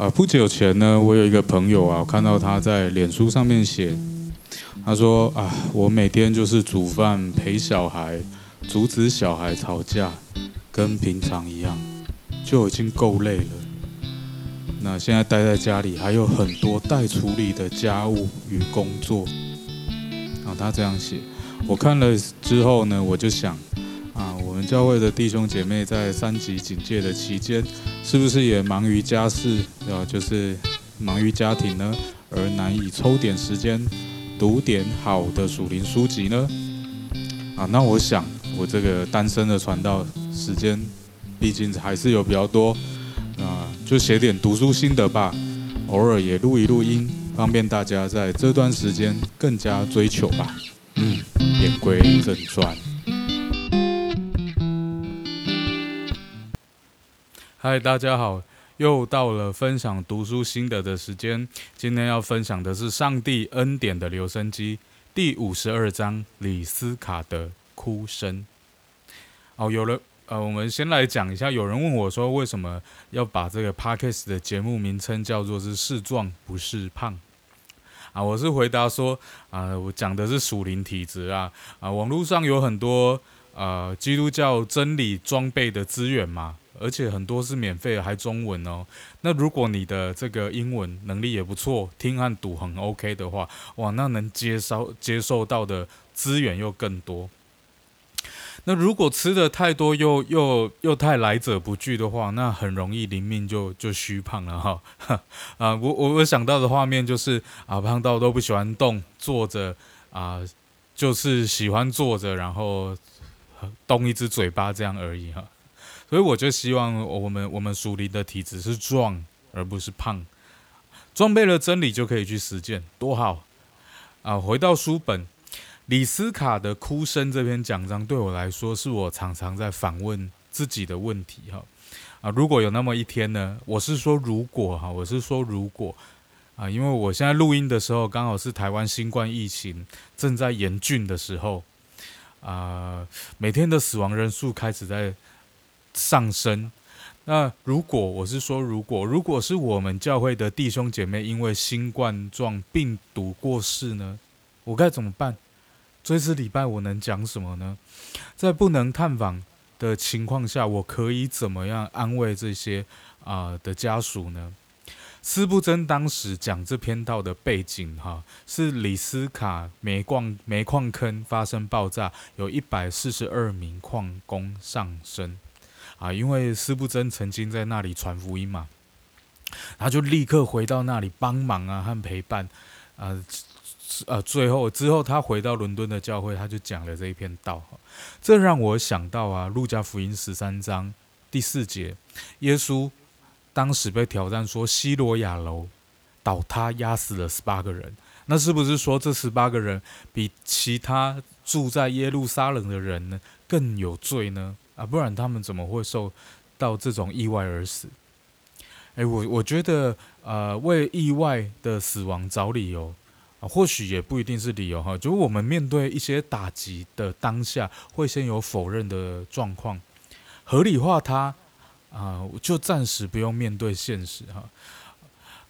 啊，不久前呢，我有一个朋友啊，我看到他在脸书上面写，他说啊，我每天就是煮饭、陪小孩、阻止小孩吵架，跟平常一样，就已经够累了。那现在待在家里，还有很多待处理的家务与工作。啊，他这样写，我看了之后呢，我就想。教会的弟兄姐妹在三级警戒的期间，是不是也忙于家事，啊，就是忙于家庭呢，而难以抽点时间读点好的属灵书籍呢？啊，那我想，我这个单身的传道时间，毕竟还是有比较多，啊，就写点读书心得吧，偶尔也录一录音，方便大家在这段时间更加追求吧。嗯，言归正传。嗨，大家好，又到了分享读书心得的时间。今天要分享的是《上帝恩典的留声机》第五十二章李斯卡的哭声。哦，有人呃，我们先来讲一下。有人问我说，为什么要把这个 podcast 的节目名称叫做是“是壮不是胖”？啊，我是回答说，啊，我讲的是属灵体质啊。啊，网络上有很多呃基督教真理装备的资源嘛。而且很多是免费的，还中文哦。那如果你的这个英文能力也不错，听和读很 OK 的话，哇，那能接收接受到的资源又更多。那如果吃的太多又又又太来者不拒的话，那很容易灵命就就虚胖了哈。啊，我我我想到的画面就是啊，胖到都不喜欢动，坐着啊，就是喜欢坐着，然后动一只嘴巴这样而已哈。所以我就希望我们我们属灵的体质是壮而不是胖，装备了真理就可以去实践，多好啊！回到书本，李斯卡的哭声这篇讲章对我来说是我常常在反问自己的问题哈啊！如果有那么一天呢？我是说如果哈，我是说如果啊，因为我现在录音的时候刚好是台湾新冠疫情正在严峻的时候啊，每天的死亡人数开始在。上升。那如果我是说，如果如果是我们教会的弟兄姐妹因为新冠状病毒过世呢，我该怎么办？这次礼拜我能讲什么呢？在不能探访的情况下，我可以怎么样安慰这些啊的家属呢？斯布真当时讲这篇道的背景，哈，是里斯卡煤矿煤矿坑发生爆炸，有一百四十二名矿工丧生。啊，因为斯布真曾经在那里传福音嘛，他就立刻回到那里帮忙啊和陪伴，啊，呃，最后之后他回到伦敦的教会，他就讲了这一篇道，这让我想到啊，路加福音十三章第四节，耶稣当时被挑战说西罗亚楼倒塌压死了十八个人，那是不是说这十八个人比其他住在耶路撒冷的人呢更有罪呢？啊，不然他们怎么会受到这种意外而死？哎，我我觉得，呃，为意外的死亡找理由啊，或许也不一定是理由哈。就是我们面对一些打击的当下，会先有否认的状况，合理化它啊，就暂时不用面对现实哈。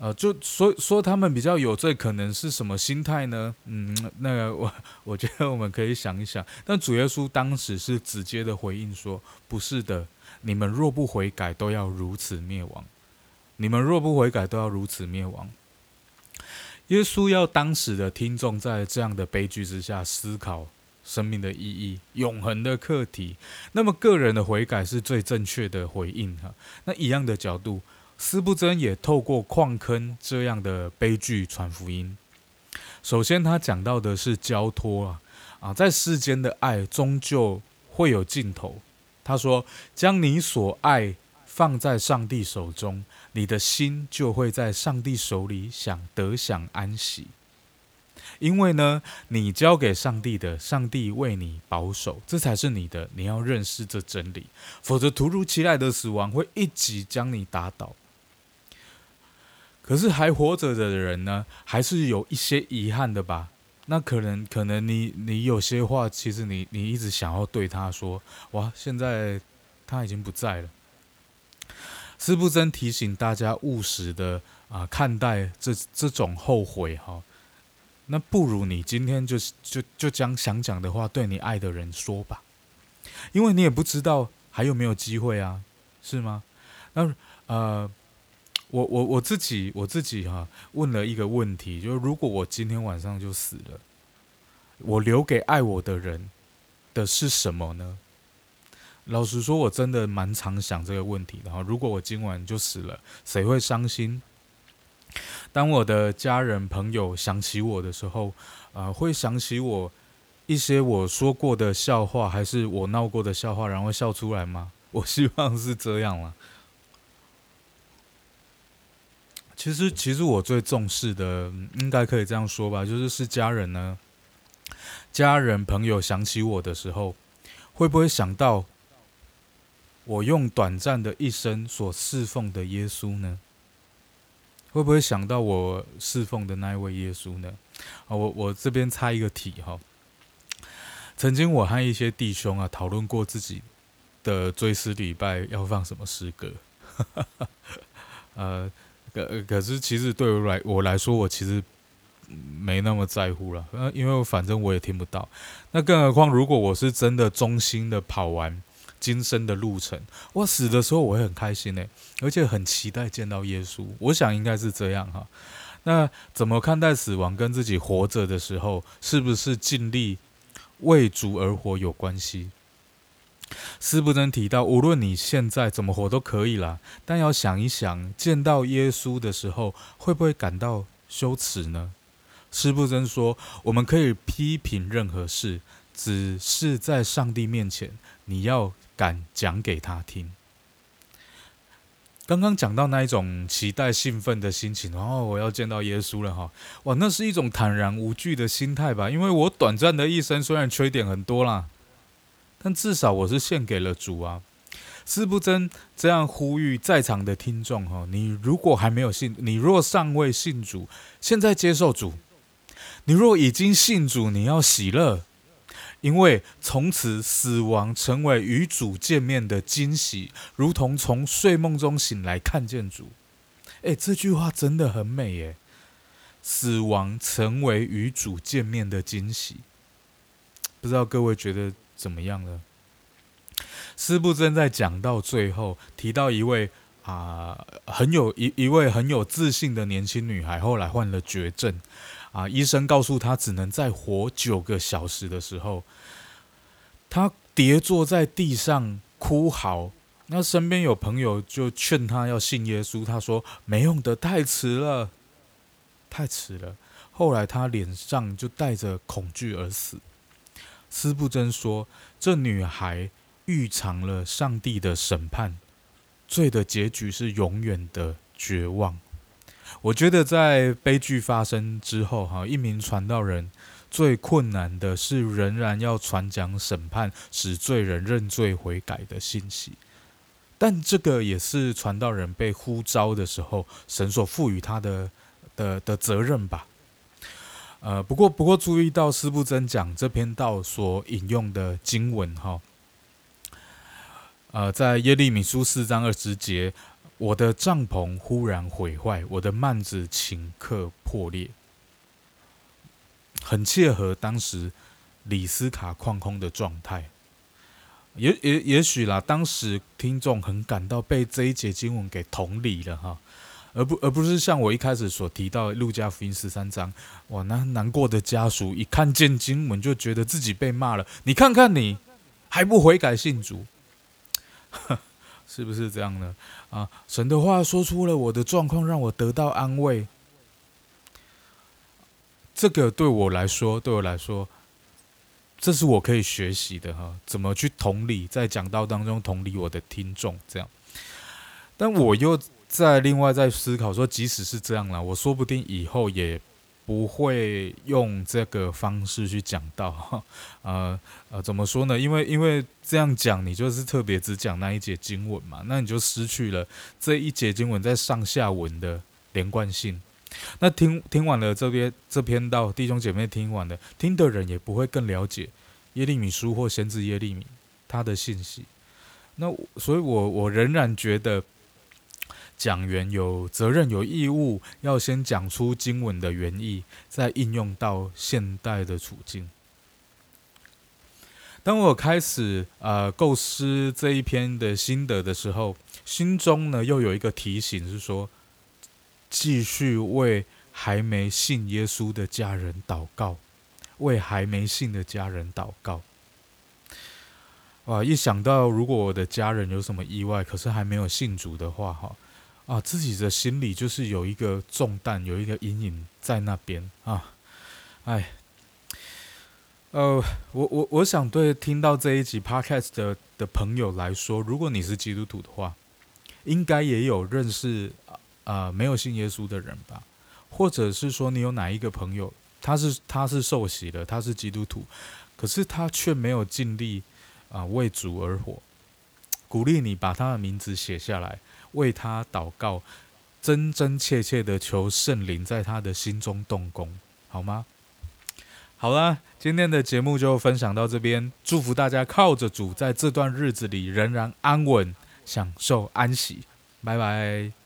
呃，就说说他们比较有罪，可能是什么心态呢？嗯，那个我我觉得我们可以想一想。但主耶稣当时是直接的回应说：“不是的，你们若不悔改，都要如此灭亡。你们若不悔改，都要如此灭亡。”耶稣要当时的听众在这样的悲剧之下思考生命的意义、永恒的课题。那么个人的悔改是最正确的回应哈。那一样的角度。斯布真也透过矿坑这样的悲剧传福音。首先，他讲到的是交托啊，啊，在世间的爱终究会有尽头。他说：“将你所爱放在上帝手中，你的心就会在上帝手里想得享安息。因为呢，你交给上帝的，上帝为你保守，这才是你的。你要认识这真理，否则突如其来的死亡会一击将你打倒。”可是还活着的人呢，还是有一些遗憾的吧？那可能，可能你你有些话，其实你你一直想要对他说，哇，现在他已经不在了。师不真提醒大家务实的啊看待这这种后悔哈。那不如你今天就就就将想讲的话对你爱的人说吧，因为你也不知道还有没有机会啊，是吗？那呃，我我我自己我自己哈问了一个问题，就是如果我今天晚上就死了，我留给爱我的人的是什么呢？老实说，我真的蛮常想这个问题的哈。如果我今晚就死了，谁会伤心？当我的家人朋友想起我的时候，啊，会想起我一些我说过的笑话，还是我闹过的笑话，然后笑出来吗？我希望是这样了。其实，其实我最重视的，应该可以这样说吧，就是是家人呢。家人朋友想起我的时候，会不会想到我用短暂的一生所侍奉的耶稣呢？会不会想到我侍奉的那一位耶稣呢？啊，我我这边插一个题哈。曾经我和一些弟兄啊讨论过自己的追思礼拜要放什么诗歌，呃，可可是其实对我来我来说，我其实没那么在乎了，因为反正我也听不到。那更何况，如果我是真的衷心的跑完。今生的路程，我死的时候我会很开心呢，而且很期待见到耶稣。我想应该是这样哈。那怎么看待死亡跟自己活着的时候，是不是尽力为主而活有关系？是不能提到，无论你现在怎么活都可以啦，但要想一想，见到耶稣的时候会不会感到羞耻呢？师不真说，我们可以批评任何事，只是在上帝面前，你要。敢讲给他听。刚刚讲到那一种期待、兴奋的心情，然后我要见到耶稣了哈！哇，那是一种坦然无惧的心态吧？因为我短暂的一生虽然缺点很多啦，但至少我是献给了主啊！是不真这样呼吁在场的听众哈？你如果还没有信，你若尚未信主，现在接受主；你若已经信主，你要喜乐。因为从此死亡成为与主见面的惊喜，如同从睡梦中醒来看见主。哎，这句话真的很美耶！死亡成为与主见面的惊喜，不知道各位觉得怎么样了？师部正在讲到最后，提到一位啊很有一一位很有自信的年轻女孩，后来患了绝症。啊！医生告诉她只能再活九个小时的时候，她跌坐在地上哭嚎。那身边有朋友就劝他要信耶稣，他说没用的，太迟了，太迟了。后来他脸上就带着恐惧而死。斯布真说，这女孩预尝了上帝的审判，罪的结局是永远的绝望。我觉得在悲剧发生之后，哈，一名传道人最困难的是仍然要传讲审判、使罪人认罪悔改的信息。但这个也是传道人被呼召的时候，神所赋予他的的的责任吧。呃，不过不过注意到师部真讲这篇道所引用的经文，哈，呃，在耶利米书四章二十节。我的帐篷忽然毁坏，我的幔子顷刻破裂，很切合当时李斯卡旷空的状态。也也也许啦，当时听众很感到被这一节经文给同理了哈，而不而不是像我一开始所提到路加福音十三章，哇，那难过的家属一看见经文就觉得自己被骂了。你看看你还不悔改信主？是不是这样呢？啊，神的话说出了我的状况，让我得到安慰。这个对我来说，对我来说，这是我可以学习的哈。怎么去同理，在讲道当中同理我的听众，这样。但我又在另外在思考说，即使是这样了，我说不定以后也。不会用这个方式去讲到，呃呃，怎么说呢？因为因为这样讲，你就是特别只讲那一节经文嘛，那你就失去了这一节经文在上下文的连贯性。那听听完了这边这篇道，弟兄姐妹听完了，听的人也不会更了解耶利米书或先知耶利米他的信息。那所以，我我仍然觉得讲员有责任、有义务要先讲出经文的原意，再应用到现代的处境。当我开始呃构思这一篇的心得的时候，心中呢又有一个提醒，是说继续为还没信耶稣的家人祷告，为还没信的家人祷告。哇！一想到如果我的家人有什么意外，可是还没有信主的话，哈。啊，自己的心里就是有一个重担，有一个阴影在那边啊，哎，呃，我我我想对听到这一集 podcast 的的朋友来说，如果你是基督徒的话，应该也有认识啊没有信耶稣的人吧，或者是说你有哪一个朋友，他是他是受洗的，他是基督徒，可是他却没有尽力啊为主而活，鼓励你把他的名字写下来。为他祷告，真真切切的求圣灵在他的心中动工，好吗？好了，今天的节目就分享到这边，祝福大家靠着主，在这段日子里仍然安稳，享受安息，拜拜。